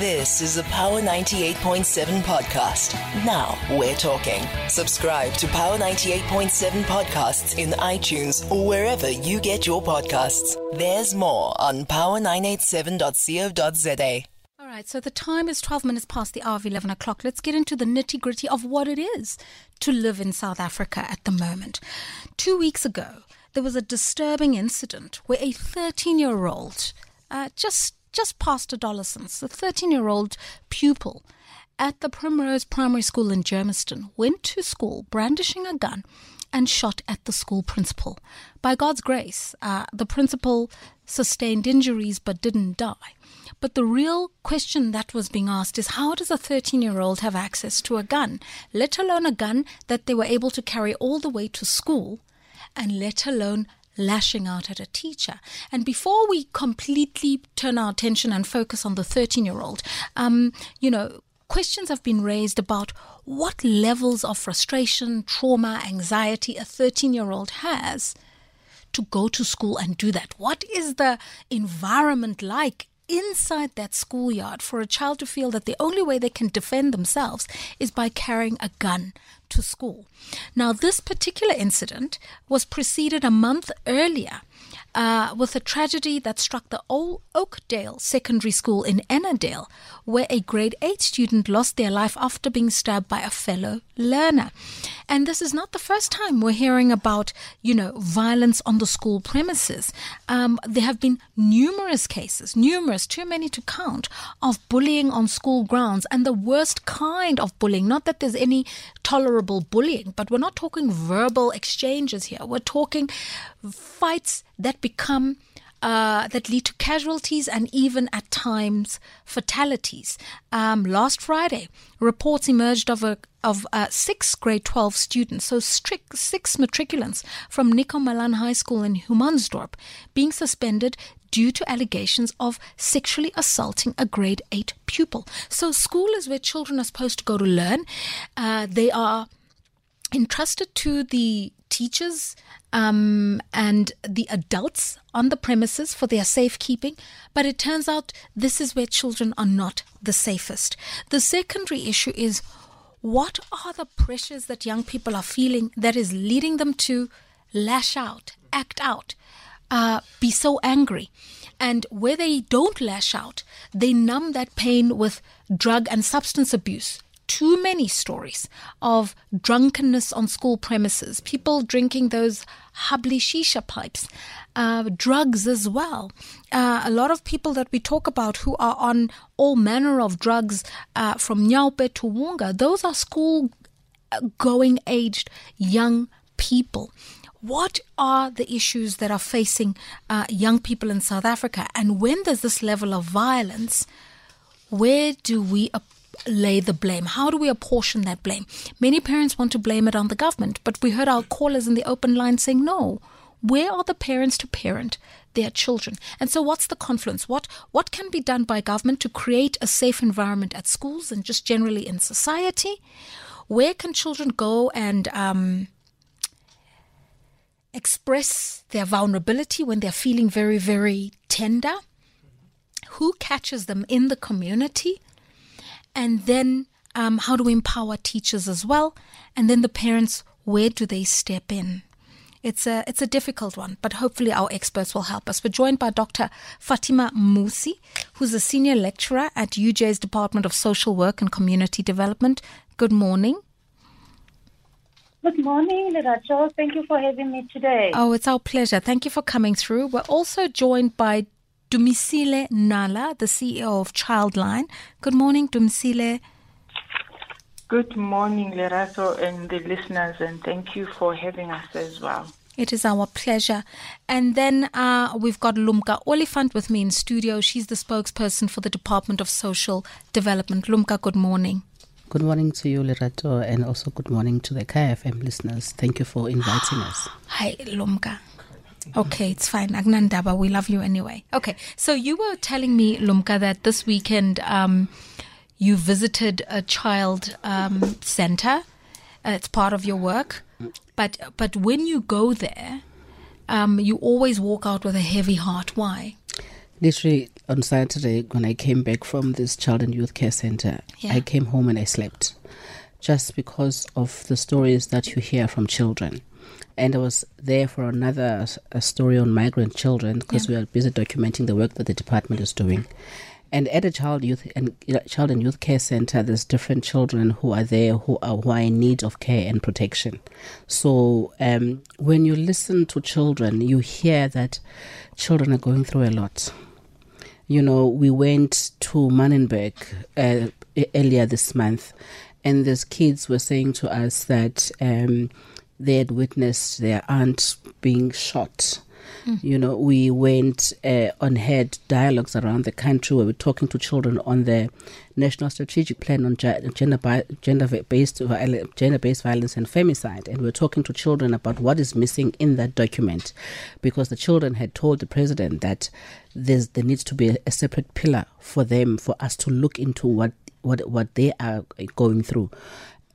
This is a Power 98.7 podcast. Now we're talking. Subscribe to Power 98.7 podcasts in iTunes or wherever you get your podcasts. There's more on power987.co.za. All right, so the time is 12 minutes past the hour of 11 o'clock. Let's get into the nitty gritty of what it is to live in South Africa at the moment. Two weeks ago, there was a disturbing incident where a 13 year old, uh, just just past adolescence, a 13 year old pupil at the Primrose Primary School in Germiston went to school brandishing a gun and shot at the school principal. By God's grace, uh, the principal sustained injuries but didn't die. But the real question that was being asked is how does a 13 year old have access to a gun, let alone a gun that they were able to carry all the way to school, and let alone lashing out at a teacher. And before we completely turn our attention and focus on the 13 year old, um, you know, questions have been raised about what levels of frustration, trauma, anxiety a 13 year old has to go to school and do that. What is the environment like inside that schoolyard for a child to feel that the only way they can defend themselves is by carrying a gun to school. Now, this particular incident was preceded a month earlier uh, with a tragedy that struck the Old Oakdale Secondary School in Ennerdale, where a grade 8 student lost their life after being stabbed by a fellow learner. And this is not the first time we're hearing about, you know, violence on the school premises. Um, there have been numerous cases, numerous, too many to count, of bullying on school grounds and the worst kind of bullying. Not that there's any tolerable bullying, but we're not talking verbal exchanges here. We're talking fights that become uh, that lead to casualties and even at times fatalities. Um, last Friday, reports emerged of a of uh, six grade 12 students, so strict six matriculants from Nico Malan High School in Humansdorp, being suspended due to allegations of sexually assaulting a grade 8 pupil. So, school is where children are supposed to go to learn. Uh, they are entrusted to the teachers um, and the adults on the premises for their safekeeping, but it turns out this is where children are not the safest. The secondary issue is what are the pressures that young people are feeling that is leading them to lash out, act out, uh, be so angry? And where they don't lash out, they numb that pain with drug and substance abuse too many stories of drunkenness on school premises, people drinking those hubbly shisha pipes, uh, drugs as well. Uh, a lot of people that we talk about who are on all manner of drugs uh, from nyaope to Wunga, those are school going aged young people. What are the issues that are facing uh, young people in South Africa? And when there's this level of violence, where do we lay the blame? How do we apportion that blame? Many parents want to blame it on the government, but we heard our callers in the open line saying no. Where are the parents to parent their children? And so what's the confluence? What what can be done by government to create a safe environment at schools and just generally in society? Where can children go and um, express their vulnerability when they're feeling very, very tender? Who catches them in the community? And then um, how do we empower teachers as well? And then the parents, where do they step in? It's a it's a difficult one, but hopefully our experts will help us. We're joined by Dr. Fatima Mmusi, who's a senior lecturer at UJ's Department of Social Work and Community Development. Good morning. Good morning, Lerato. Thank you for having me today. Oh, it's our pleasure. Thank you for coming through. We're also joined by Dumisile Nala, the CEO of Childline. Good morning, Dumisile. Good morning, Lerato and the listeners, and thank you for having us as well. It is our pleasure. And then uh, we've got Lumka Oliphant with me in studio. She's the spokesperson for the Department of Social Development. Lumka, good morning. Good morning to you, Lerato, and also good morning to the KFM listeners. Thank you for inviting us. Hi, Lumka. Okay, it's fine. Agnandaba, we love you anyway. Okay, so you were telling me, Lumka, that this weekend um, you visited a child um, center. Uh, it's part of your work, but but when you go there, um, you always walk out with a heavy heart. Why? Literally on Saturday, when I came back from this child and youth care center, Yeah. I came home and I slept just because of the stories that you hear from children. And I was there for another a story on migrant children because we are busy documenting the work that the department is doing. And at a child youth and child and youth care center, there's different children who are there who are who are in need of care and protection. So um, when you listen to children, you hear that children are going through a lot you know, we went to Manenberg uh, earlier this month, and these kids were saying to us that um, they had witnessed their aunt being shot. You know, we went uh, on had dialogues around the country where we're talking to children on the National Strategic Plan on gender gender based gender based violence and femicide, and we're talking to children about what is missing in that document, because the children had told the president that there's there needs to be a, a separate pillar for them for us to look into what what what they are going through,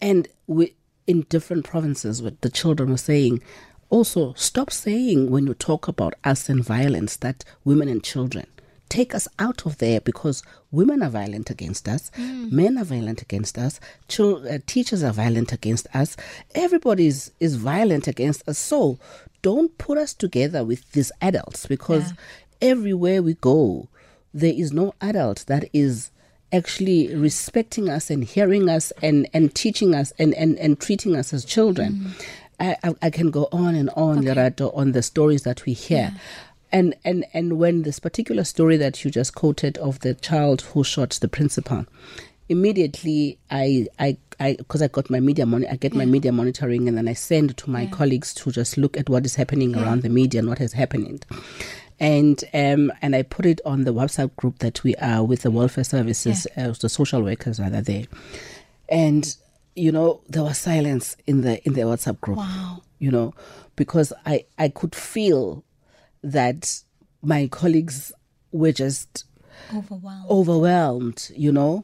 and we in different provinces, what the children were saying. Also, stop saying when you talk about us and violence that women and children take us out of there because women are violent against us, men are violent against us, chil- uh, teachers are violent against us, everybody is, is violent against us. So don't put us together with these adults because everywhere we go, there is no adult that is actually respecting us and hearing us and, and teaching us and, and, and treating us as children. Mm. I, I, I can go on and on, Lerato, on the stories that we hear. And, and and when this particular story that you just quoted of the child who shot the principal, immediately I I I because I got my media money, I get my media monitoring and then I send to my colleagues to just look at what is happening around the media and what is happening. And um and I put it on the WhatsApp group that we are with the welfare services, uh, the social workers rather there, and you know there was silence in the in the WhatsApp group Wow. you know, because I, I could feel that my colleagues were just Overwhelmed. overwhelmed, you know.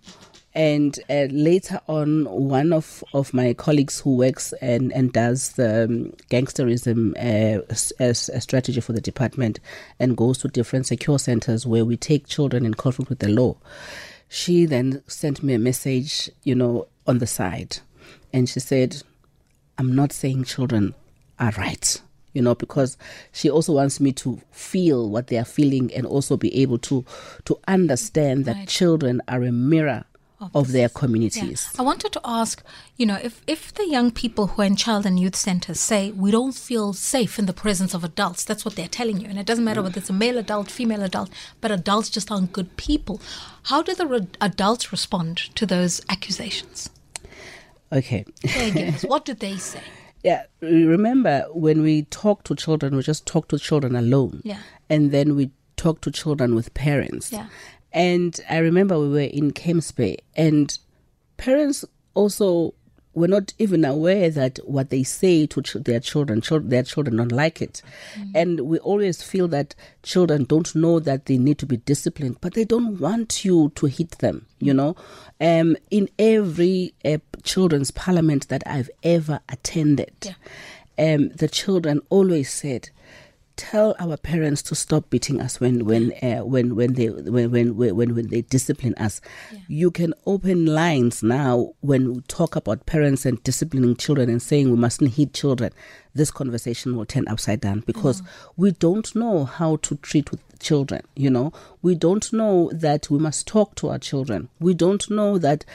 And uh, later on, one of, of my colleagues who works and, and does the um, gangsterism uh, as a strategy for the department and goes to different secure centers where we take children in conflict with the law, she then sent me a message, you know, on the side. And she said, I'm not saying children are right, you know, because she also wants me to feel what they are feeling and also be able to to understand that Right. children are a mirror of, their Yeah. communities. I wanted to ask, you know, if, if the young people who are in child and youth centers say we don't feel safe in the presence of adults, that's what they're telling you. And it doesn't matter whether it's a male adult, female adult, but adults just aren't good people. How do the re- adults respond to those accusations? Okay. What do they say? Yeah, remember when we talk to children, we just talk to children alone. Yeah. And then we talk to children with parents. Yeah. And I remember we were in Camps Bay and parents also were not even aware that what they say to ch- their children, chil- their children don't like it. And we always feel that children don't know that they need to be disciplined, but they don't want you to hit them, you know. Um, in every uh, children's parliament that I've ever attended, um, the children always said, tell our parents to stop beating us when when uh, when when they when when when when they discipline us. You can open lines now when we talk about parents and disciplining children and saying we mustn't hit children. This conversation will turn upside down because we don't know how to treat with children you know? We don't know that we must talk to our children. We don't know that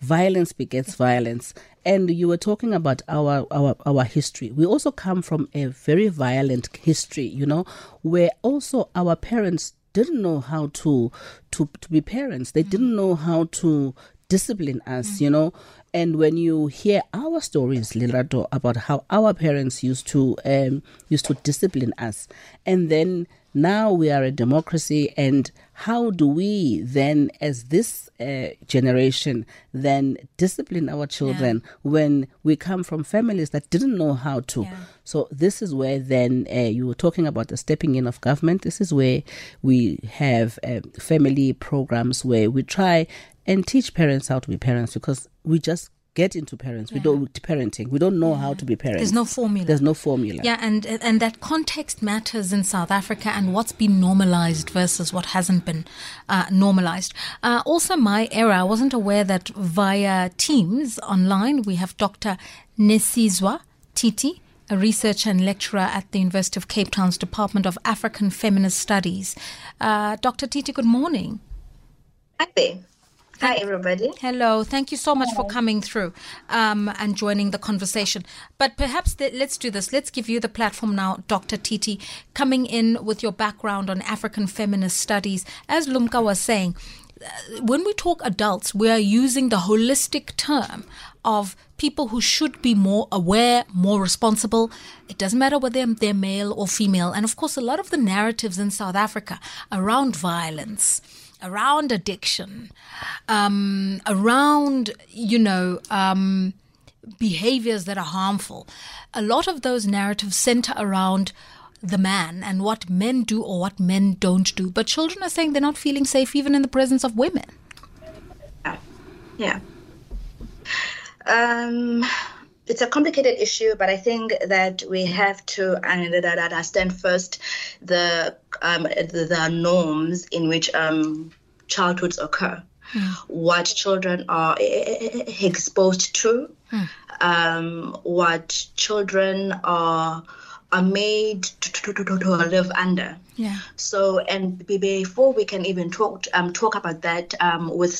violence begets violence. And you were talking about our, our our history. We also come from a very violent history you know where also our parents didn't know how to to to be parents. They didn't know how to discipline us you know. And when you hear our stories Lerato, about how our parents used to um used to discipline us and then now we are a democracy and how do we then as this uh, generation then discipline our children when we come from families that didn't know how to? Yeah. so this is where then uh, you were talking about the stepping in of government. This is where we have uh, family programs where we try and teach parents how to be parents because we just get into parents. We don't parenting. We don't know how to be parents. There's no formula. There's no formula. Yeah, and and that context matters in South Africa and what's been normalized versus what hasn't been uh, normalized. Uh, also, my era, I wasn't aware that via Teams online we have Dr. Nesizwa Titi. A researcher and lecturer at the University of Cape Town's Department of African Feminist Studies. Uh, Dr. Titi, good morning. Hi there. Hi, everybody. Hello. Thank you so much for coming through um, and joining the conversation. But perhaps th- let's do this. Let's give you the platform now, Dr. Titi, coming in with your background on African feminist studies. As Lumka was saying, uh, when we talk adults, we are using the holistic term of people who should be more aware, more responsible. It doesn't matter whether they're male or female. And of course, a lot of the narratives in South Africa around violence, around addiction, um, around, you know, um, behaviors that are harmful, a lot of those narratives center around the man and what men do or what men don't do. But children are saying they're not feeling safe even in the presence of women. Yeah. Um, it's a complicated issue, but I think that we have to understand first the um, the, the norms in which um, childhoods occur, mm. what children are exposed to, mm. um, what children are are made to, to, to, to live under. Yeah. So, and before we can even talk um, talk about that um, with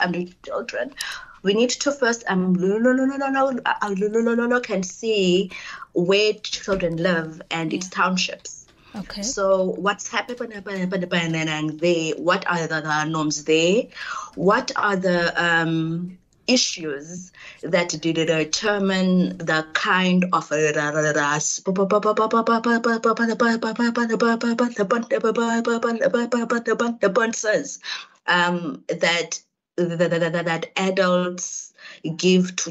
I'm children, we need to first um can see where children live and its townships. Okay. So what's happening there? What are the norms there? What are the um, issues that determine the kind of responses um, that that adults give to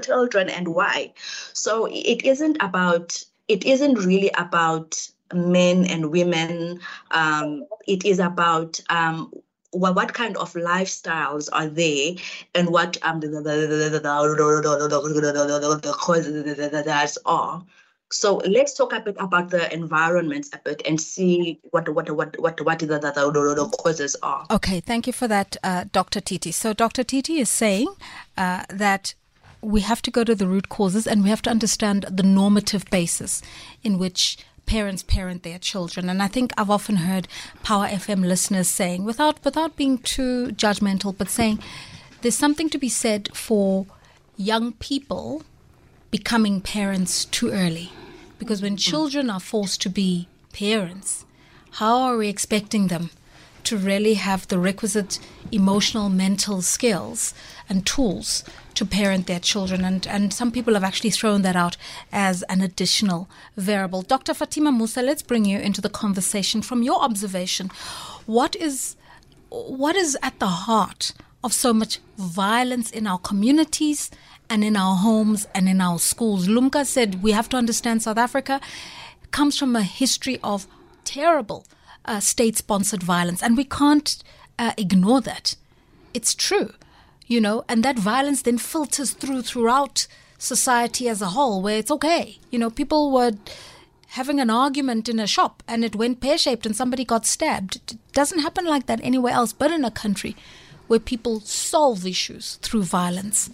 children and why. So it isn't about it isn't really about men and women. Um, it is about um, what, kind of lifestyles are there and what um the, the, the causes are. So let's talk a bit about the environments a bit and see what what what what what the, the, the causes are. Okay, thank you for that, uh, Dr. Titi. So Dr. Titi is saying uh, that we have to go to the root causes and we have to understand the normative basis in which parents parent their children. And I think I've often heard Power FM listeners saying, without without being too judgmental, but saying there's something to be said for young people becoming parents too early. Because when children are forced to be parents, how are we expecting them to really have the requisite emotional, mental skills and tools to parent their children? And, and some people have actually thrown that out as an additional variable. Dr. Fatima Mmusi, let's bring you into the conversation from your observation. What is what is at the heart of so much violence in our communities and in our homes and in our schools. Lumka said we have to understand South Africa comes from a history of terrible uh, state sponsored violence, and we can't uh, ignore that. It's true, you know, and that violence then filters through throughout society as a whole, where it's okay. You know, people were having an argument in a shop and it went pear shaped and somebody got stabbed. It doesn't happen like that anywhere else but in a country where people solve issues through violence.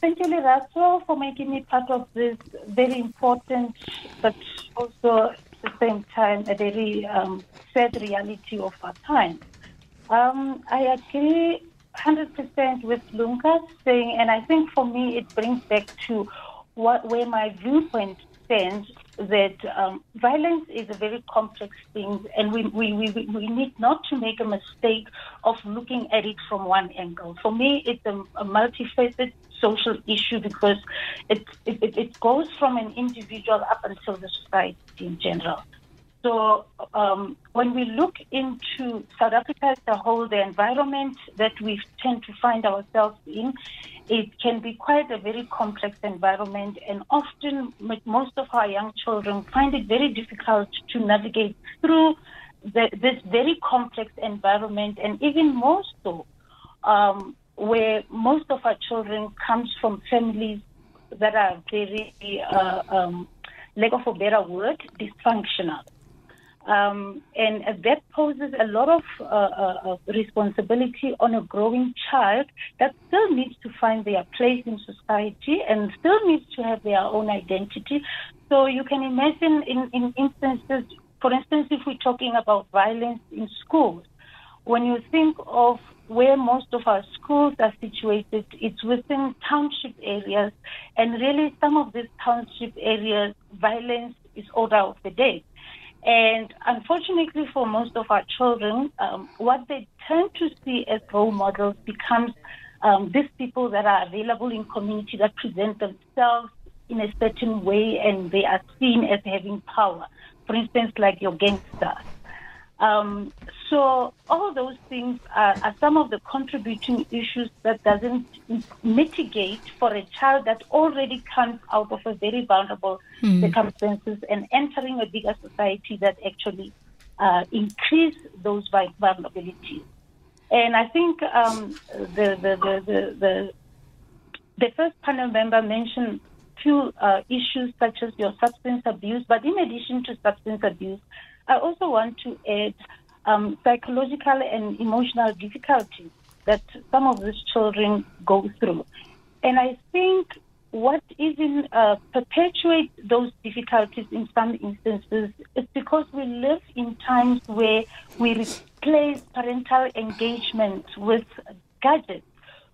Thank you, Lerato, for making me part of this very important, but also at the same time a very um, sad reality of our time. Um, I agree 100% with Lumka's saying, and I think for me it brings back to what where my viewpoint stands that um, violence is a very complex thing, and we, we, we, we need not to make a mistake of looking at it from one angle. For me, it's a, a multifaceted social issue because it, it, it goes from an individual up until the society in general. So um, when we look into South Africa as a whole, the environment that we tend to find ourselves in, it can be quite a very complex environment, and often most of our young children find it very difficult to navigate through the, this very complex environment, and even more so, um, where most of our children comes from families that are very, uh, um, lack of a better word, dysfunctional. Um, and uh, that poses a lot of uh, uh, responsibility on a growing child that still needs to find their place in society and still needs to have their own identity. So you can imagine in, in instances, for instance, if we're talking about violence in schools, when you think of where most of our schools are situated, it's within township areas, and really some of these township areas, violence is order of the day. And unfortunately, for most of our children, um, what they tend to see as role models becomes um, these people that are available in community that present themselves in a certain way and they are seen as having power. For instance, like your gangsters. Um, so all those things are, are, some of the contributing issues that doesn't mitigate for a child that already comes out of a very vulnerable mm. circumstances and entering a bigger society that actually uh, increase those vulnerabilities. And I think um, the, the, the, the, the, the first panel member mentioned few uh, issues such as your substance abuse, but in addition to substance abuse, I also want to add um, psychological and emotional difficulties that some of these children go through. And I think what even uh, perpetuates those difficulties in some instances is because we live in times where we replace parental engagement with gadgets.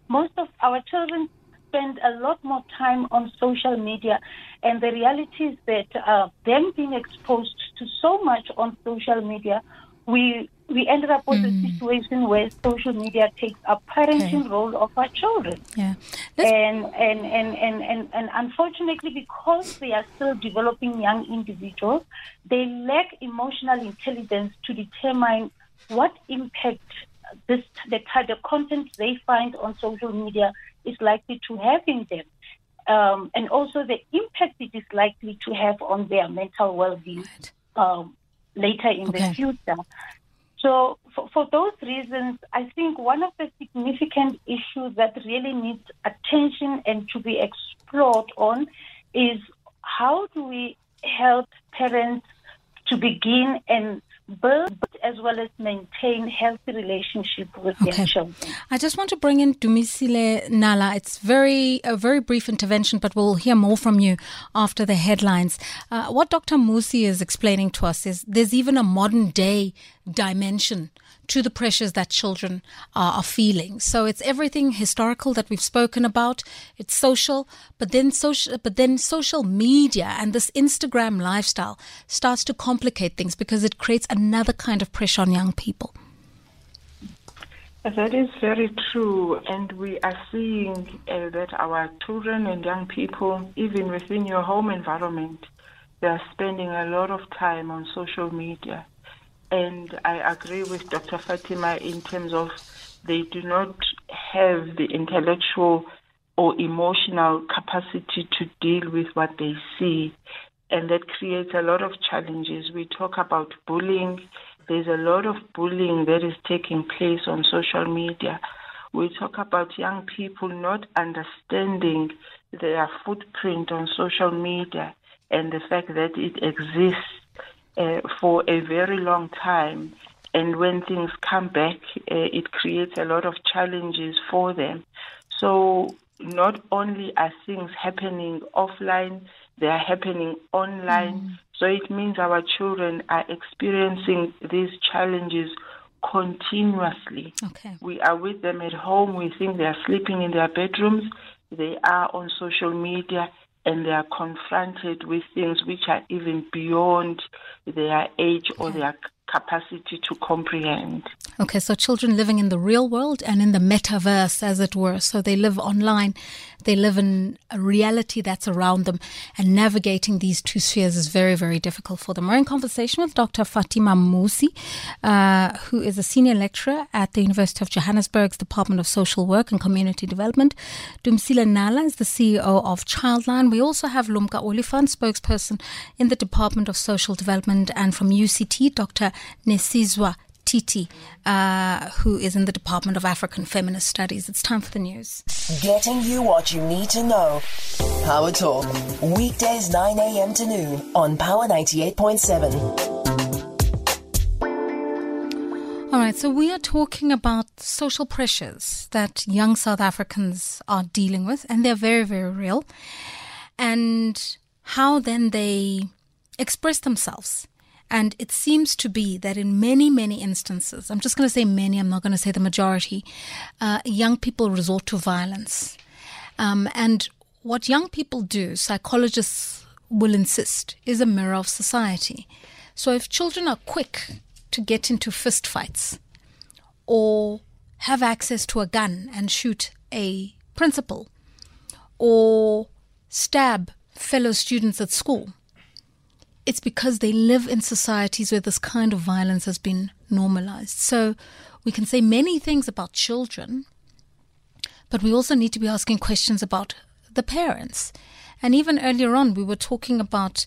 Most of our children spend a lot more time on social media, and the reality is that uh, them being exposed to so much on social media, we we ended up with mm. a situation where social media takes a parenting okay. role of our children. Yeah. And, and, and, and, and, and unfortunately, because they are still developing young individuals, they lack emotional intelligence to determine what impact this the, the content they find on social media is likely to have in them. Um, and also the impact it is likely to have on their mental well-being right. um, later in okay. the future. So, for, for, those reasons, I think one of the significant issues that really needs attention and to be explored on is how do we help parents to begin and build as well as maintain healthy relationship with okay. their children. I just want to bring in Dumisile Nala. It's very a very brief intervention, but we'll hear more from you after the headlines. Uh, what Dr. Mmusi is explaining to us is there's even a modern day dimension to the pressures that children are, feeling. So it's everything historical that we've spoken about. It's social, but then social, but then social media and this Instagram lifestyle starts to complicate things because it creates another kind of pressure on young people. That is very true, and we are seeing uh, that our children and young people, even within your home environment, they are spending a lot of time on social media and I agree with Dr. Fatima in terms of they do not have the intellectual or emotional capacity to deal with what they see. And that creates a lot of challenges. We talk about bullying. There's a lot of bullying that is taking place on social media. We talk about young people not understanding their footprint on social media and the fact that it exists uh, for a very long time. And when things come back, uh, it creates a lot of challenges for them. So, not only are things happening offline, they are happening online. Mm. So, it means our children are experiencing these challenges continuously. Okay. We are with them at home. We think they are sleeping in their bedrooms. They are on social media and they are confronted with things which are even beyond their age or their capacity to comprehend. Okay, so children living in the real world and in the metaverse, as it were. So they live online, they live in a reality that's around them, and navigating these two spheres is very, very difficult for them. We're in conversation with Dr. Fatima Mmusi, uh, who is a senior lecturer at the University of Johannesburg's Department of Social Work and Community Development. Dumsile Nala is the CEO of Childline. We also have Lumka Oliphant, spokesperson in the Department of Social Development, and from UCT, Dr. Nesizwa Titi, uh, who is in the Department of African Feminist Studies. It's time for the news. Getting you what you need to know. Power Talk. Weekdays 9 a.m. to noon on Power 98.7. All right, so we are talking about social pressures that young South Africans are dealing with, and they're very, very real, and how then they express themselves and it seems to be that in many, many instances, I'm just going to say many, I'm not going to say the majority, uh, young people resort to violence. Um, and what young people do, psychologists will insist, is a mirror of society. So if children are quick to get into fistfights or have access to a gun and shoot a principal or stab fellow students at school, it's because they live in societies where this kind of violence has been normalized. So we can say many things about children, but we also need to be asking questions about the parents. And even earlier on, we were talking about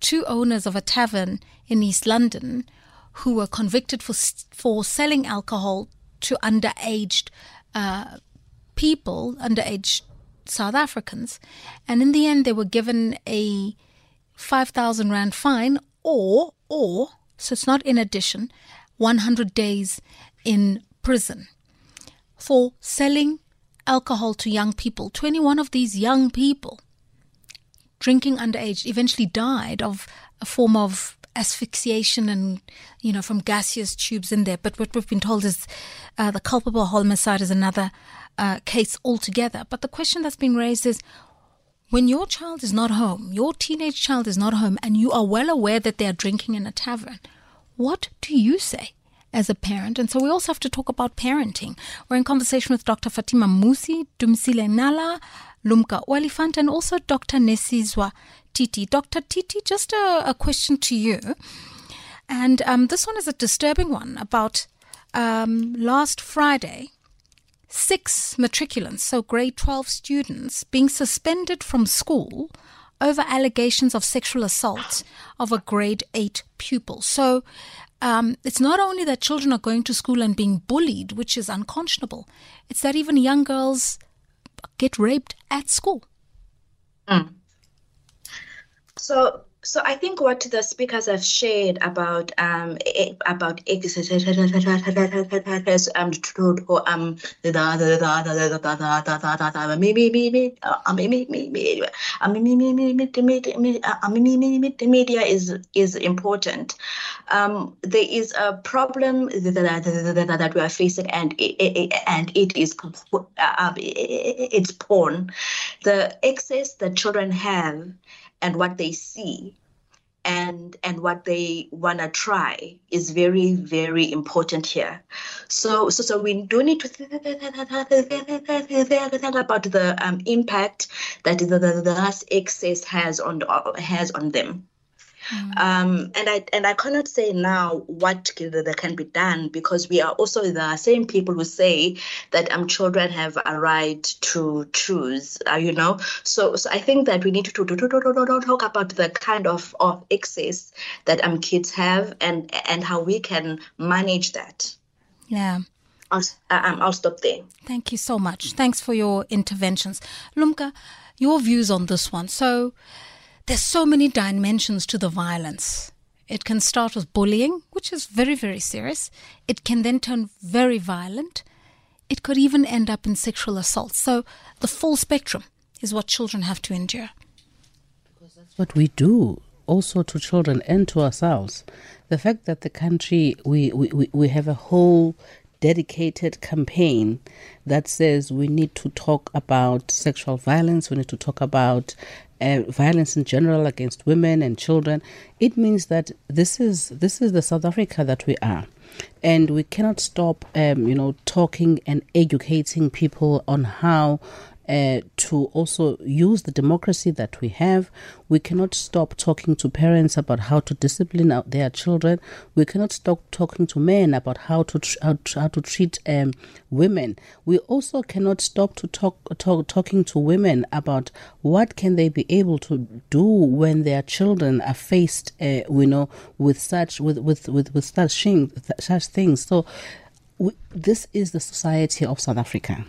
two owners of a tavern in East London who were convicted for for selling alcohol to underaged uh, people, underage South Africans, and in the end, they were given a 5,000 Rand fine or, or, so it's not in addition, 100 days in prison for selling alcohol to young people. 21 of these young people drinking underage eventually died of a form of asphyxiation and, you know, from gaseous tubes in there. But what we've been told is uh, the culpable homicide is another uh, case altogether. But the question that's been raised is when your child is not home, your teenage child is not home, and you are well aware that they are drinking in a tavern, what do you say as a parent? And so we also have to talk about parenting. We're in conversation with Dr. Fatima Mmusi, Dumsile Nala, Lumka Oliphant, and also Dr. Nesizwa Titi. Dr. Titi, just a, a question to you. And um, this one is a disturbing one about um, last Friday six matriculants, so grade 12 students, being suspended from school over allegations of sexual assault of a grade 8 pupil. So um, it's not only that children are going to school and being bullied, which is unconscionable, it's that even young girls get raped at school. Mm. So so I think what the speakers have shared about um about um media is is important. Um, there is a problem that we are facing, and and it is it's porn. The access that children have and what they see and and what they want to try is very very important here so so so we do need to think about the um, impact that the, the, the access has on has on them Mm. Um, and I and I cannot say now what that can be done because we are also the same people who say that um children have a right to choose. Uh, you know, so so I think that we need to, to, to, to talk about the kind of of access that um kids have and and how we can manage that. Yeah. I'll, um, I'll stop there. Thank you so much. Thanks for your interventions. Lumka, your views on this one. So, there's so many dimensions to the violence. It can start with bullying, which is very, very serious. It can then turn very violent. It could even end up in sexual assault. So the full spectrum is what children have to endure. Because that's what we do also to children and to ourselves. The fact that the country, we, we, we have a whole dedicated campaign that says we need to talk about sexual violence, we need to talk about uh, violence in general against women and children, it means that this is this is the South Africa that we are. And we cannot stop um, you know talking and educating people on how uh, to also use the democracy that we have. We cannot stop talking to parents about how to discipline their children. We cannot stop talking to men about how to tr- how, how to treat um, women. We also cannot stop to talk, talk talking to women about what can they be able to do when their children are faced, uh, you know, with such with with with, with such, thing, such things. So. We, this is the society of South Africa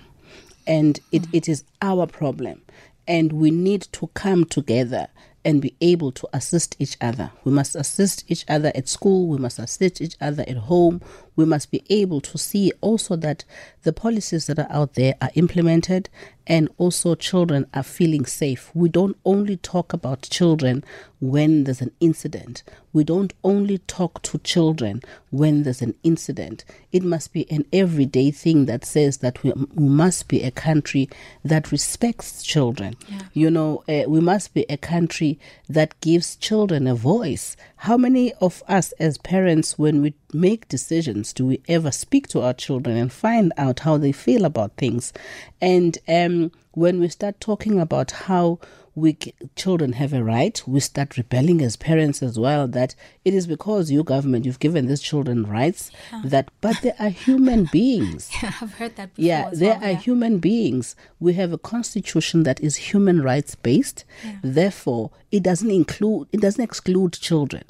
and it, mm. it is our problem and we need to come together and be able to assist each other. We must assist each other at school, we must assist each other at home. We must be able to see also that the policies that are out there are implemented and also children are feeling safe. We don't only talk about children when there's an incident. We don't only talk to children when there's an incident. It must be an everyday thing that says that we, we must be a country that respects children. Yeah. You know, uh, we must be a country that gives children a voice. How many of us as parents, when we make decisions, do we ever speak to our children and find out how they feel about things? And um, when we start talking about how we children have a right, we start rebelling as parents as well. That it is because you government you've given these children rights. Yeah. That but they are human beings. Yeah, I've heard that. Before yeah, they well, are yeah. human beings. We have a constitution that is human rights based. Yeah. Therefore, it doesn't include it doesn't exclude children.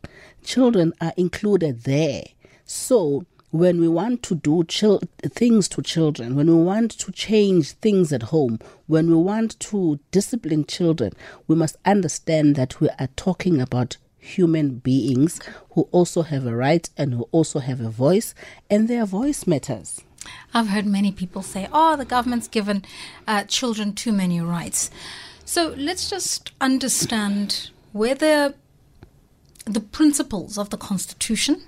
Children are included there. So when we want to do chil- things to children, when we want to change things at home, when we want to discipline children, we must understand that we are talking about human beings who also have a right and who also have a voice, and their voice matters. I've heard many people say, oh, the government's given uh, children too many rights. So let's just understand whether the principles of the Constitution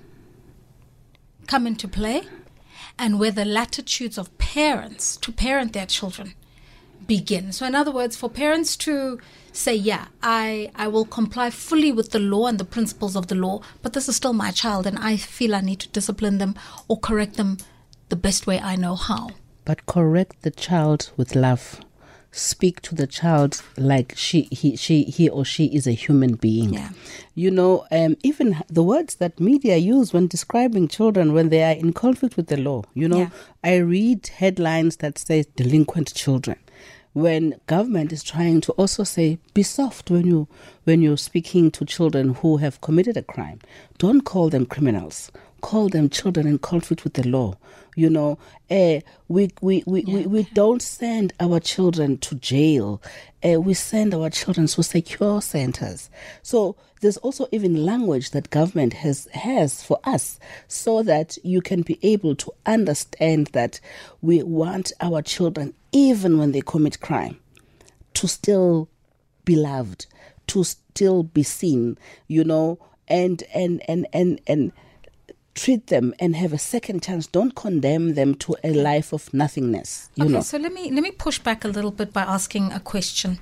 come into play and where the latitudes of parents to parent their children begin. So, in other words, for parents to say, Yeah, I, I will comply fully with the law and the principles of the law, but this is still my child and I feel I need to discipline them or correct them the best way I know how. But correct the child with love speak to the child like she he she he or she is a human being yeah. you know um, even the words that media use when describing children when they are in conflict with the law you know yeah. i read headlines that say delinquent children when government is trying to also say be soft when you when you're speaking to children who have committed a crime don't call them criminals call them children in conflict with the law. You know, uh, we, we, we, yeah, we, we don't send our children to jail. Uh, we send our children to secure centers. So there's also even language that government has has for us so that you can be able to understand that we want our children even when they commit crime to still be loved to still be seen you know and and and and and treat them and have a second chance. Don't condemn them to a life of nothingness. You okay, know. so let me let me push back a little bit by asking a question.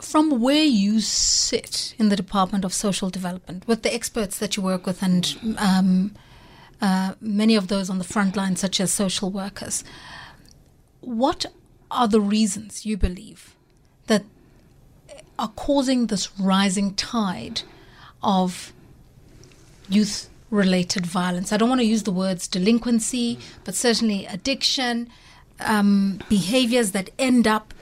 From where you sit in the Department of Social Development, with the experts that you work with, and um, uh, many of those on the front line, such as social workers, what are the reasons you believe that are causing this rising tide of youth related violence. I don't want to use the words delinquency, but certainly addiction, um, behaviors that end up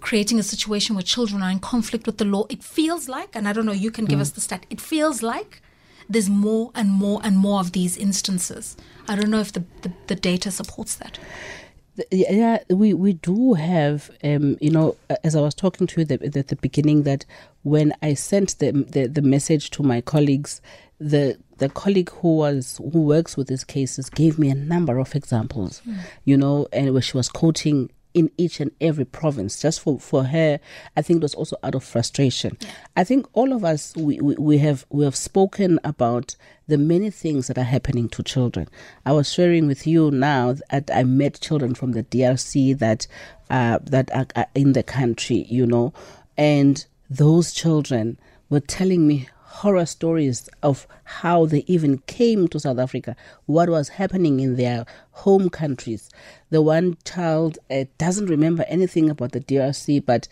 creating a situation where children are in conflict with the law. It feels like, and I don't know, you can give mm. us the stat, it feels like there's more and more and more of these instances. I don't know if the, the, the data supports that. Yeah, we, we do have, um, you know, as I was talking to you at the, the beginning, that when I sent the, the, the message to my colleagues, the the colleague who was who works with these cases gave me a number of examples, mm. you know, and where she was quoting in each and every province just for, for her i think it was also out of frustration yeah. i think all of us we, we, we have we have spoken about the many things that are happening to children i was sharing with you now that i met children from the drc that uh, that are, are in the country you know And those children were telling me horror stories of how they even came to South Africa, what was happening in their home countries. The one child uh, doesn't remember anything about the DRC, but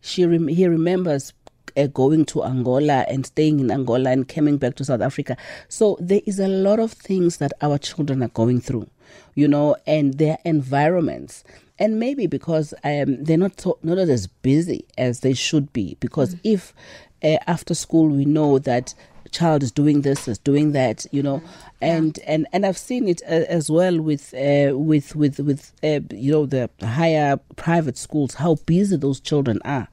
she rem- he remembers uh, going to Angola and staying in Angola and coming back to South Africa. So there is a lot of things that our children are going through, you know, and their environments. And maybe because um, they're not so, not as busy as they should be. Because mm-hmm. if uh, after school we know that child is doing this is doing that you know. And yeah. and and i've seen it uh, as well with uh, with with with uh, you know the higher private schools how busy those children are.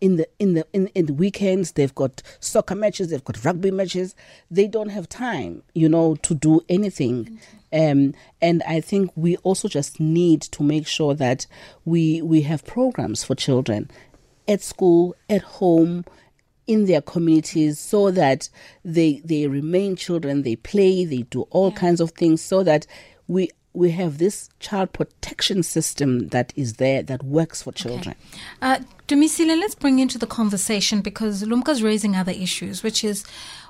In the in the in, in the weekends they've got soccer matches they've got rugby matches. They don't have time you know to do anything. Um, and I think we also just need to make sure that we we have programs for children at school, at home, in their communities, so that they they remain children. They play, they do all yeah. kinds of things, so that we we have this child protection system that is there that works for children. Okay. Uh, Dumisile, let's bring into the conversation because Lumka's raising other issues, which is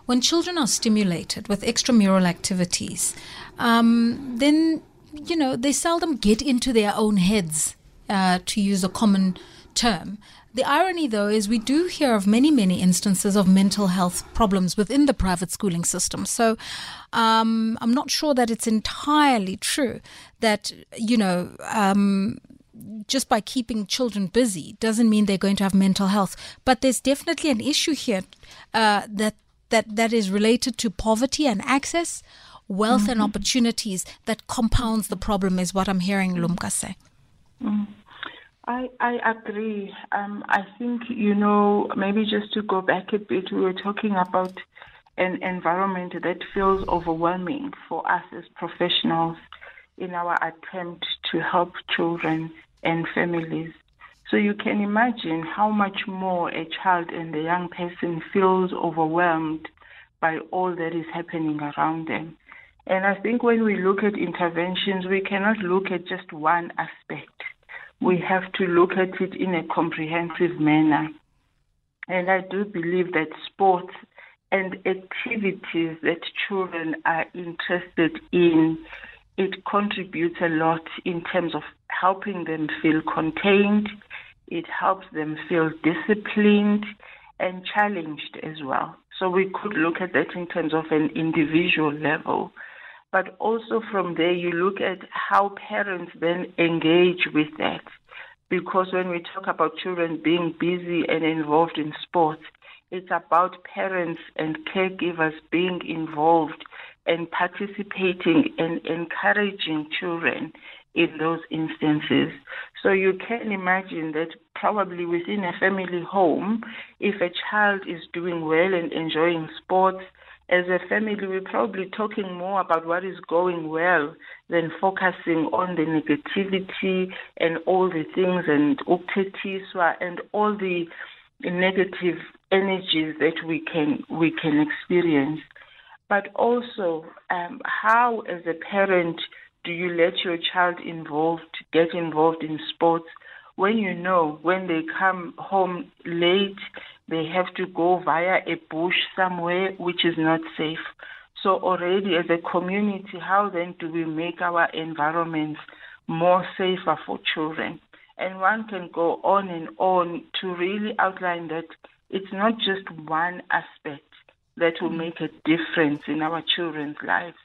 when children are stimulated with extramural activities, um, then you know they seldom get into their own heads, uh, to use a common term. The irony, though, is we do hear of many, many instances of mental health problems within the private schooling system. So um, I'm not sure that it's entirely true that, you know, um, just by keeping children busy doesn't mean they're going to have mental health. But there's definitely an issue here uh, that, that, that is related to poverty and access, wealth mm-hmm. and opportunities that compounds the problem, is what I'm hearing Lumka say. Mm-hmm. I, I agree. Um, I think, you know, maybe just to go back a bit, we were talking about an environment that feels overwhelming for us as professionals in our attempt to help children and families. So you can imagine how much more a child and a young person feels overwhelmed by all that is happening around them. And I think when we look at interventions, we cannot look at just one aspect we have to look at it in a comprehensive manner. And I do believe that sports and activities that children are interested in, it contributes a lot in terms of helping them feel contained. It helps them feel disciplined and challenged as well. So we could look at that in terms of an individual level. But also from there, you look at how parents then engage with that. Because when we talk about children being busy and involved in sports, it's about parents and caregivers being involved and participating and encouraging children in those instances. So you can imagine that probably within a family home, if a child is doing well and enjoying sports, as a family, we're probably talking more about what is going well than focusing on the negativity and all the things and and all the negative energies that we can we can experience. But also, um, how as a parent do you let your child involved get involved in sports when you know when they come home late they have to go via a bush somewhere which is not safe. So already as a community, how then do we make our environments more safer for children? And one can go on and on to really outline that it's not just one aspect that will mm-hmm. make a difference in our children's lives.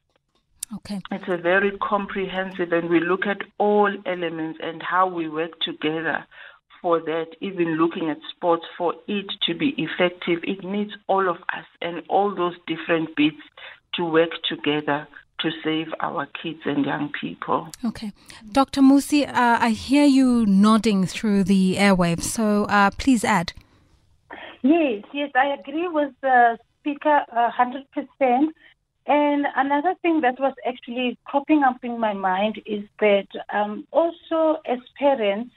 Okay. It's a very comprehensive, and we look at all elements and how we work together for that, even looking at sports, for it to be effective, it needs all of us and all those different bits to work together to save our kids and young people. Okay. Dr. Mmusi, uh, I hear you nodding through the airwaves, so uh, please add. Yes, yes, I agree with the speaker uh, 100%. And another thing that was actually cropping up in my mind is that um, also as parents,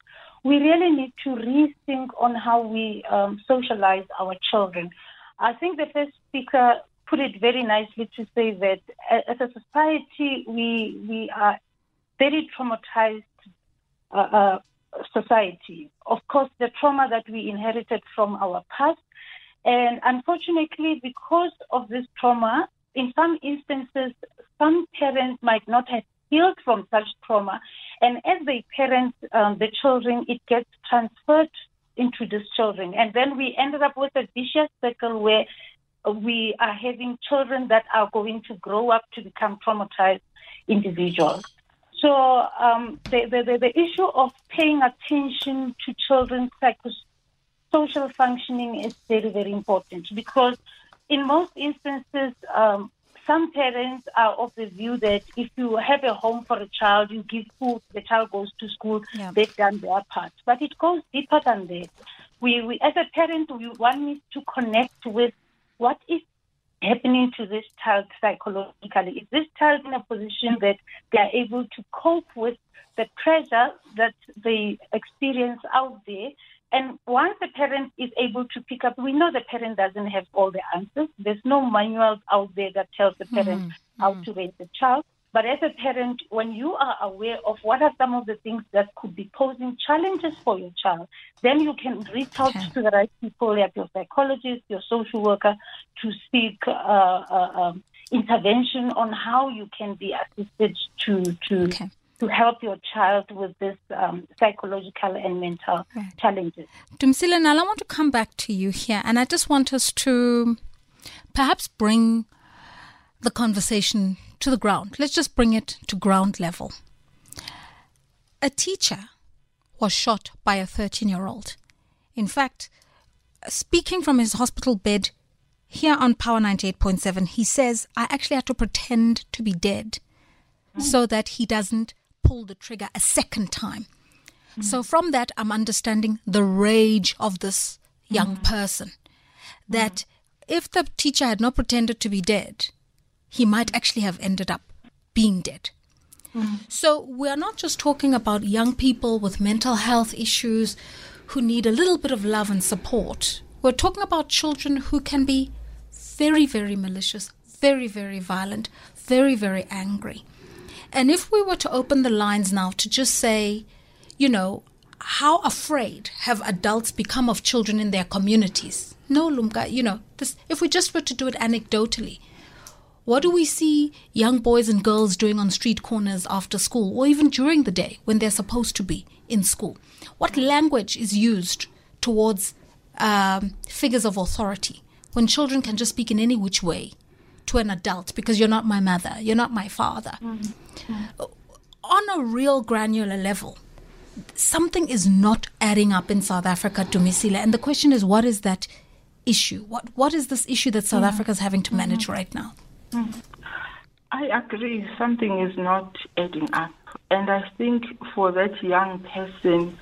we really need to rethink on how we um, socialize our children. I think the first speaker put it very nicely to say that as a society, we we are very traumatized uh, uh, society. Of course, the trauma that we inherited from our past. And unfortunately, because of this trauma, in some instances, some parents might not have healed from such trauma. And as they parent um, the children, it gets transferred into these children. And then we ended up with a vicious circle where we are having children that are going to grow up to become traumatized individuals. So um, the, the, the, issue of paying attention to children's psychosocial functioning is very, very important because in most instances, um, some parents are of the view that if you have a home for a child, you give food, the child goes to school, yeah. they've done their part. But it goes deeper than that. We, we, as a parent, we want to connect with what is happening to this child psychologically? Is this child in a position that they are able to cope with the pressure that they experience out there? And once the parent is able to pick up, we know the parent doesn't have all the answers. There's no manuals out there that tells the parent mm-hmm. how to raise the child. But as a parent, when you are aware of what are some of the things that could be posing challenges for your child, then you can reach out okay. to the right people, like your psychologist, your social worker, to seek uh, uh, um, intervention on how you can be assisted to to okay. To help your child with this um, psychological and mental right. challenges. Dumisile, now I want to come back to you here, and I just want us to perhaps bring the conversation to the ground. Let's just bring it to ground level. A teacher was shot by a 13 year old. In fact, speaking from his hospital bed here on Power 98.7, he says, I actually had to pretend to be dead so that he doesn't pull the trigger a second time. Mm. So, from that, I'm understanding the rage of this young mm. person. That mm. if the teacher had not pretended to be dead, he might actually have ended up being dead. Mm. So we are not just talking about young people with mental health issues who need a little bit of love and support. We're talking about children who can be very, very malicious, very, very violent, very, very angry. And if we were to open the lines now to just say, you know, how afraid have adults become of children in their communities? No, Lumka, you know, this, if we just were to do it anecdotally, what do we see young boys and girls doing on street corners after school or even during the day when they're supposed to be in school? What language is used towards um, figures of authority when children can just speak in any which way to an adult because you're not my mother, you're not my father? Mm-hmm. On a real granular level, something is not adding up in South Africa Dumisile. And the question is, what is that issue? What What is this issue that South mm-hmm. Africa is having to manage mm-hmm. right now? I agree. Something is not adding up. And I think for that young person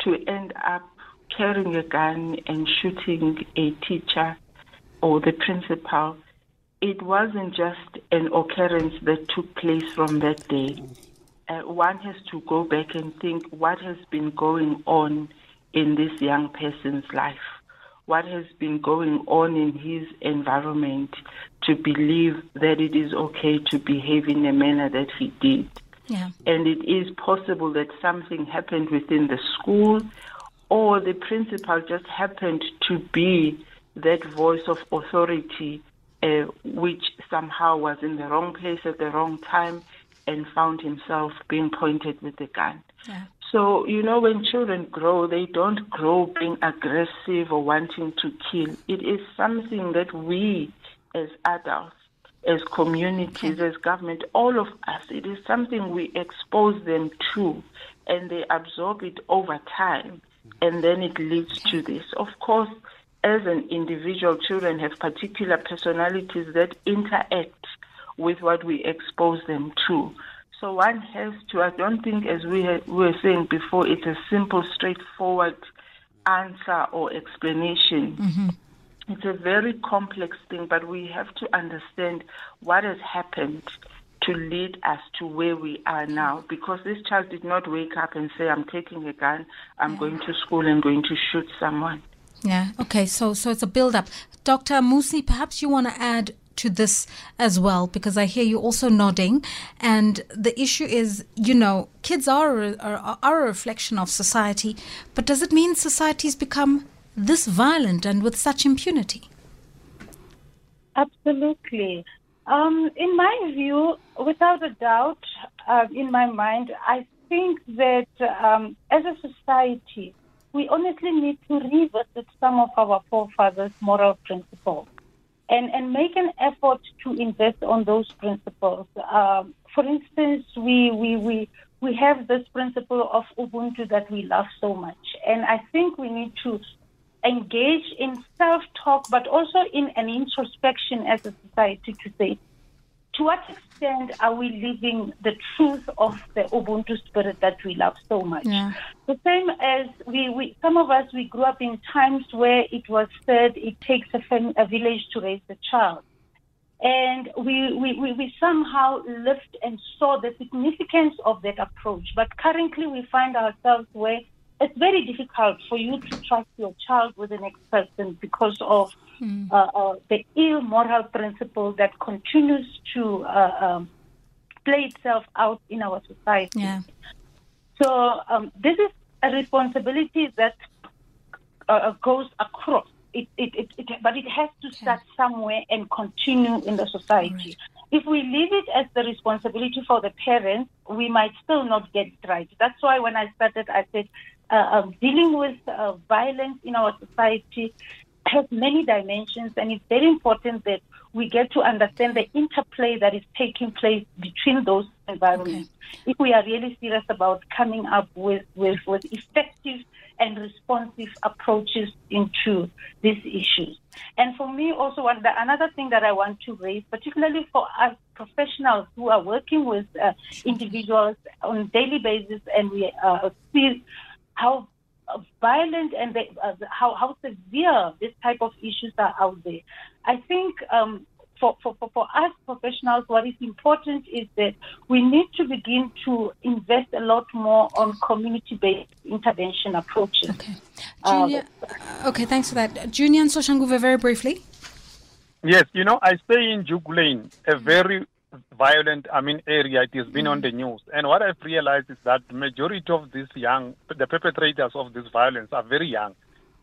to end up carrying a gun and shooting a teacher or the principal, it wasn't just an occurrence that took place from that day. Uh, one has to go back and think what has been going on in this young person's life what has been going on in his environment to believe that it is okay to behave in the manner that he did. Yeah. And it is possible that something happened within the school or the principal just happened to be that voice of authority uh, which somehow was in the wrong place at the wrong time and found himself being pointed with a gun. Yeah. So, you know, when children grow, they don't grow being aggressive or wanting to kill. It is something that we as adults, as communities, as government, all of us, it is something we expose them to and they absorb it over time and then it leads to this. Of course, as an individual, children have particular personalities that interact with what we expose them to. So one has to, I don't think, as we, we were saying before, it's a simple, straightforward answer or explanation. Mm-hmm. It's a very complex thing, but we have to understand what has happened to lead us to where we are now. Because this child did not wake up and say, I'm taking a gun, I'm yeah. going to school and going to shoot someone. Yeah. Okay. So so it's a build up. Dr. Mmusi, perhaps you want to add to this as well because I hear you also nodding. And the issue is, you know, kids are, are, are a reflection of society, but does it mean society's become this violent and with such impunity? Absolutely. Um, in my view, without a doubt, uh, in my mind, I think that um, as a society, we honestly need to revisit some of our forefathers' moral principles and, and make an effort to invest on those principles. Um, for instance, we, we, we, we have this principle of Ubuntu that we love so much. And I think we need to engage in self talk, but also in an introspection as a society to say, to what extent are we living the truth of the Ubuntu spirit that we love so much? Yeah. The same as we, we, some of us, we grew up in times where it was said it takes a, fam- a village to raise a child. And we, we, we, we somehow lived and saw the significance of that approach. But currently we find ourselves where it's very difficult for you to trust your child with the next person because of mm. uh, uh, the ill moral principle that continues to uh, um, play itself out in our society. Yeah. So um, this is a responsibility that uh, uh, goes across. It, it, it, it, but it has to start somewhere and continue in the society. Right. If we leave it as the responsibility for the parents, we might still not get it right. That's why when I started, I said uh, dealing with uh, violence in our society has many dimensions, and it's very important that we get to understand the interplay that is taking place between those environments. Okay. If we are really serious about coming up with, with, with effective and responsive approaches into these issues. And for me, also, one, the, another thing that I want to raise, particularly for us professionals who are working with uh, individuals on a daily basis, and we uh, see how violent and the, uh, how, how severe this type of issues are out there. I think um, for, for, for, us professionals, what is important is that we need to begin to invest a lot more on community based intervention approaches. Okay. Junior, uh, okay, thanks for that. Junior and Soshanguve, very briefly. Yes, you know, I stay in Duke Lane, a very violent, I mean, area. It has been mm. on the news. And what I've realized is that the majority of these young, the perpetrators of this violence are very young.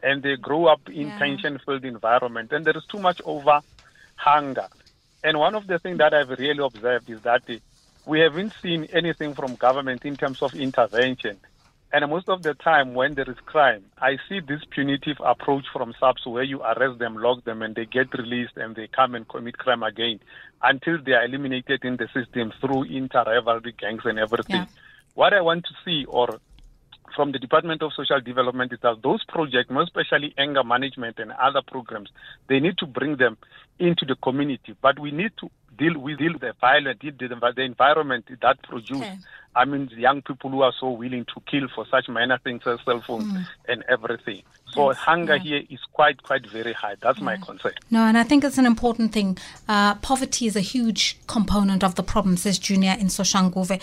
And they grow up in yeah. tension-filled environment. And there is too much over hunger. And one of the things that I've really observed is that we haven't seen anything from government in terms of intervention. And most of the time, when there is crime, I see this punitive approach from SAPS where you arrest them, lock them, and they get released and they come and commit crime again until they are eliminated in the system through inter-rivalry gangs and everything. Yeah. What I want to see, or from the Department of Social Development, is that those projects, most especially anger management and other programs, they need to bring them into the community. But we need to deal with deal the violence, the, the environment that produces Okay. I mean, the young people who are so willing to kill for such minor things as cell phones mm. and everything. So yes, hunger yeah. here is quite, quite very high. That's yeah. my concern. No, and I think it's an important thing. Uh, poverty is a huge component of the problem, says Junior in Soshanguve.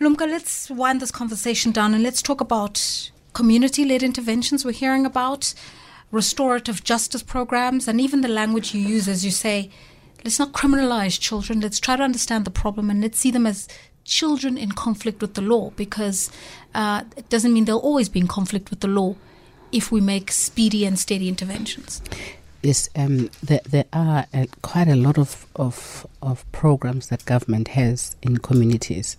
Lumka, let's wind this conversation down and let's talk about community-led interventions we're hearing about, restorative justice programs, and even the language you use as you say, let's not criminalize children. Let's try to understand the problem and let's see them as children in conflict with the law because uh, it doesn't mean they'll always be in conflict with the law if we make speedy and steady interventions. Yes, um, there, there are uh, quite a lot of, of, of programs that government has in communities.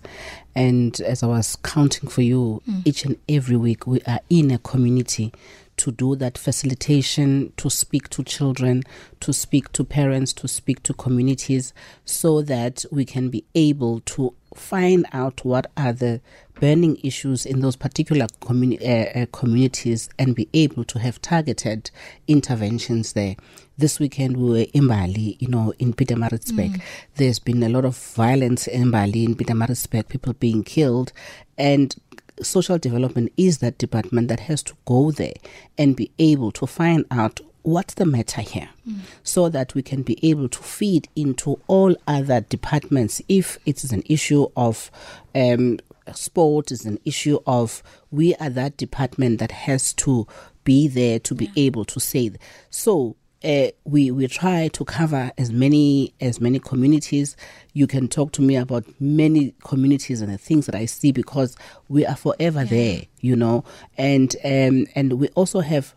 And as I was counting for you, mm. each and every week we are in a community to do that facilitation, to speak to children, to speak to parents, to speak to communities, so that we can be able to find out what are the burning issues in those particular communi- uh, uh, communities and be able to have targeted interventions there. This weekend we were in Bali, you know, in Pietermaritzburg. Mm. There's been a lot of violence in Bali, in Pietermaritzburg, people being killed, and social development is that department that has to go there and be able to find out what's the matter here mm. so that we can be able to feed into all other departments if it is an issue of um, sport is an issue of we are that department that has to be there to be yeah. able to say so uh, we we try to cover as many as many communities. You can talk to me about many communities and the things that I see because we are forever yeah. there, you know. And um, and we also have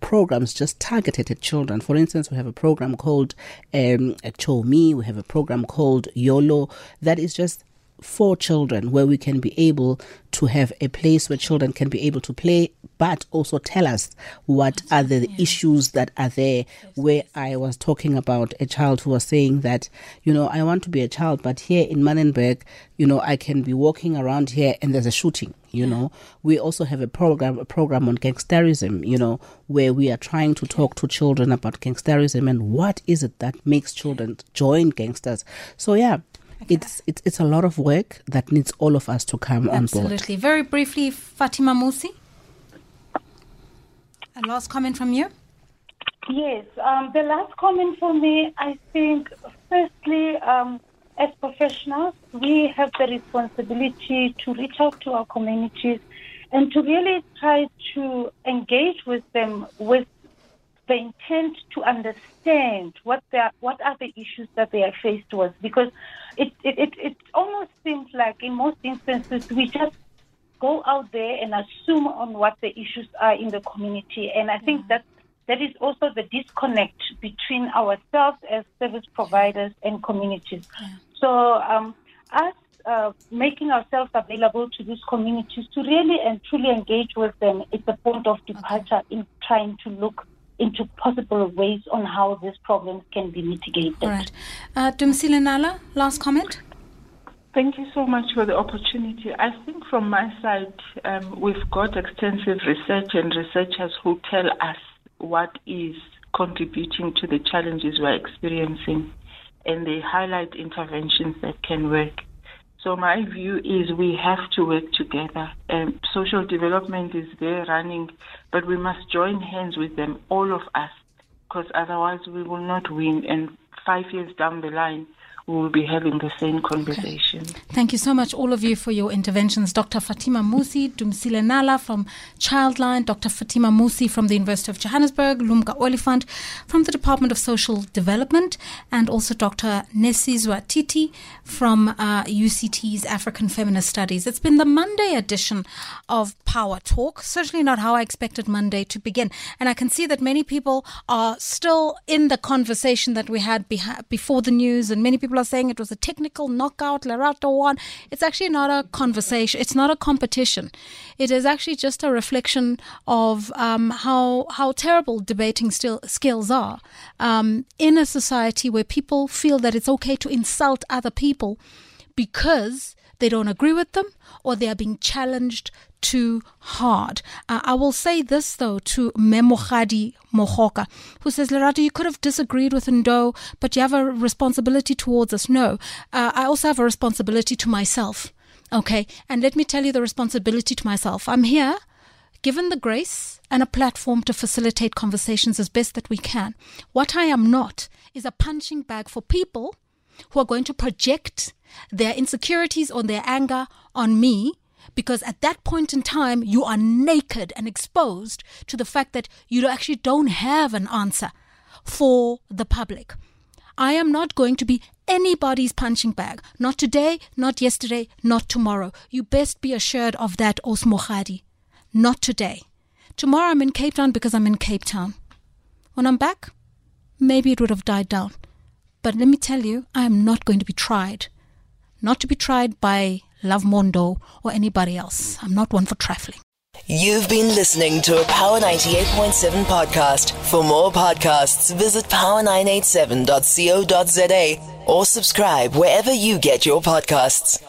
programs just targeted at children. For instance, we have a program called um, Cho Me. We have a program called YOLO that is just for children where we can be able to have a place where children can be able to play but also tell us what are the issues that are there. Where i was talking about a child who was saying that you know i want to be a child but here in Manenberg you know i can be walking around here and there's a shooting you know. We also have a program a program on gangsterism you know where we are trying to talk to children about gangsterism and what is it that makes children join gangsters. So yeah it's, it's it's a lot of work that needs all of us to come Absolutely. on board. Absolutely. Very briefly, Fatima Mmusi. A last comment from you. Yes, um, the last comment for me, I think, firstly, um, as professionals, we have the responsibility to reach out to our communities and to really try to engage with them with the intent to understand what they are, what are the issues that they are faced with because it, it, it, it almost seems like in most instances we just go out there and assume on what the issues are in the community and I think that that is also the disconnect between ourselves as service providers and communities. So um, us uh, making ourselves available to these communities to really and truly engage with them is the point of departure okay. in trying to look into possible ways on how these problems can be mitigated. All right. Uh, Dumisile Nala, last comment? Thank you so much for the opportunity. I think from my side, um, we've got extensive research and researchers who tell us what is contributing to the challenges we're experiencing, and they highlight interventions that can work. So my view is we have to work together. Um, social development is there running, but we must join hands with them, all of us, because otherwise we will not win. And five years down the line, we will be having the same conversation. Okay. Thank you so much, all of you, for your interventions. Dr. Fatima Mmusi Dumisile Nala from Childline, Dr. Fatima Mmusi from the University of Johannesburg, Lumka Oliphant from the Department of Social Development, and also Dr. Nesizwa Titi from uh, UCT's African Feminist Studies. It's been the Monday edition of Power Talk, certainly not how I expected Monday to begin. And I can see that many people are still in the conversation that we had beha- before the news, and many people people are saying it was a technical knockout, Lerato won. It's actually not a conversation. It's not a competition. It is actually just a reflection of um, how how terrible debating still skills are um, in a society where people feel that it's okay to insult other people because they don't agree with them or they are being challenged too hard. Uh, I will say this though to Memohadi Mohoka, who says, Lerato, you could have disagreed with Ndo, but you have a responsibility towards us. No, uh, I also have a responsibility to myself. Okay, and let me tell you the responsibility to myself. I'm here given the grace and a platform to facilitate conversations as best that we can. What I am not is a punching bag for people who are going to project their insecurities or their anger on me because at that point in time you are naked and exposed to the fact that you actually don't have an answer for the public. I am not going to be anybody's punching bag. Not today, not yesterday, not tomorrow. You best be assured of that, Osmohadi. Not today. Tomorrow I'm in Cape Town because I'm in Cape Town. When I'm back, maybe it would have died down. But let me tell you, I am not going to be tried. Not to be tried by Love Mondo or anybody else. I'm not one for trifling. You've been listening to a Power 98.7 podcast. For more podcasts, visit power987.co.za or subscribe wherever you get your podcasts.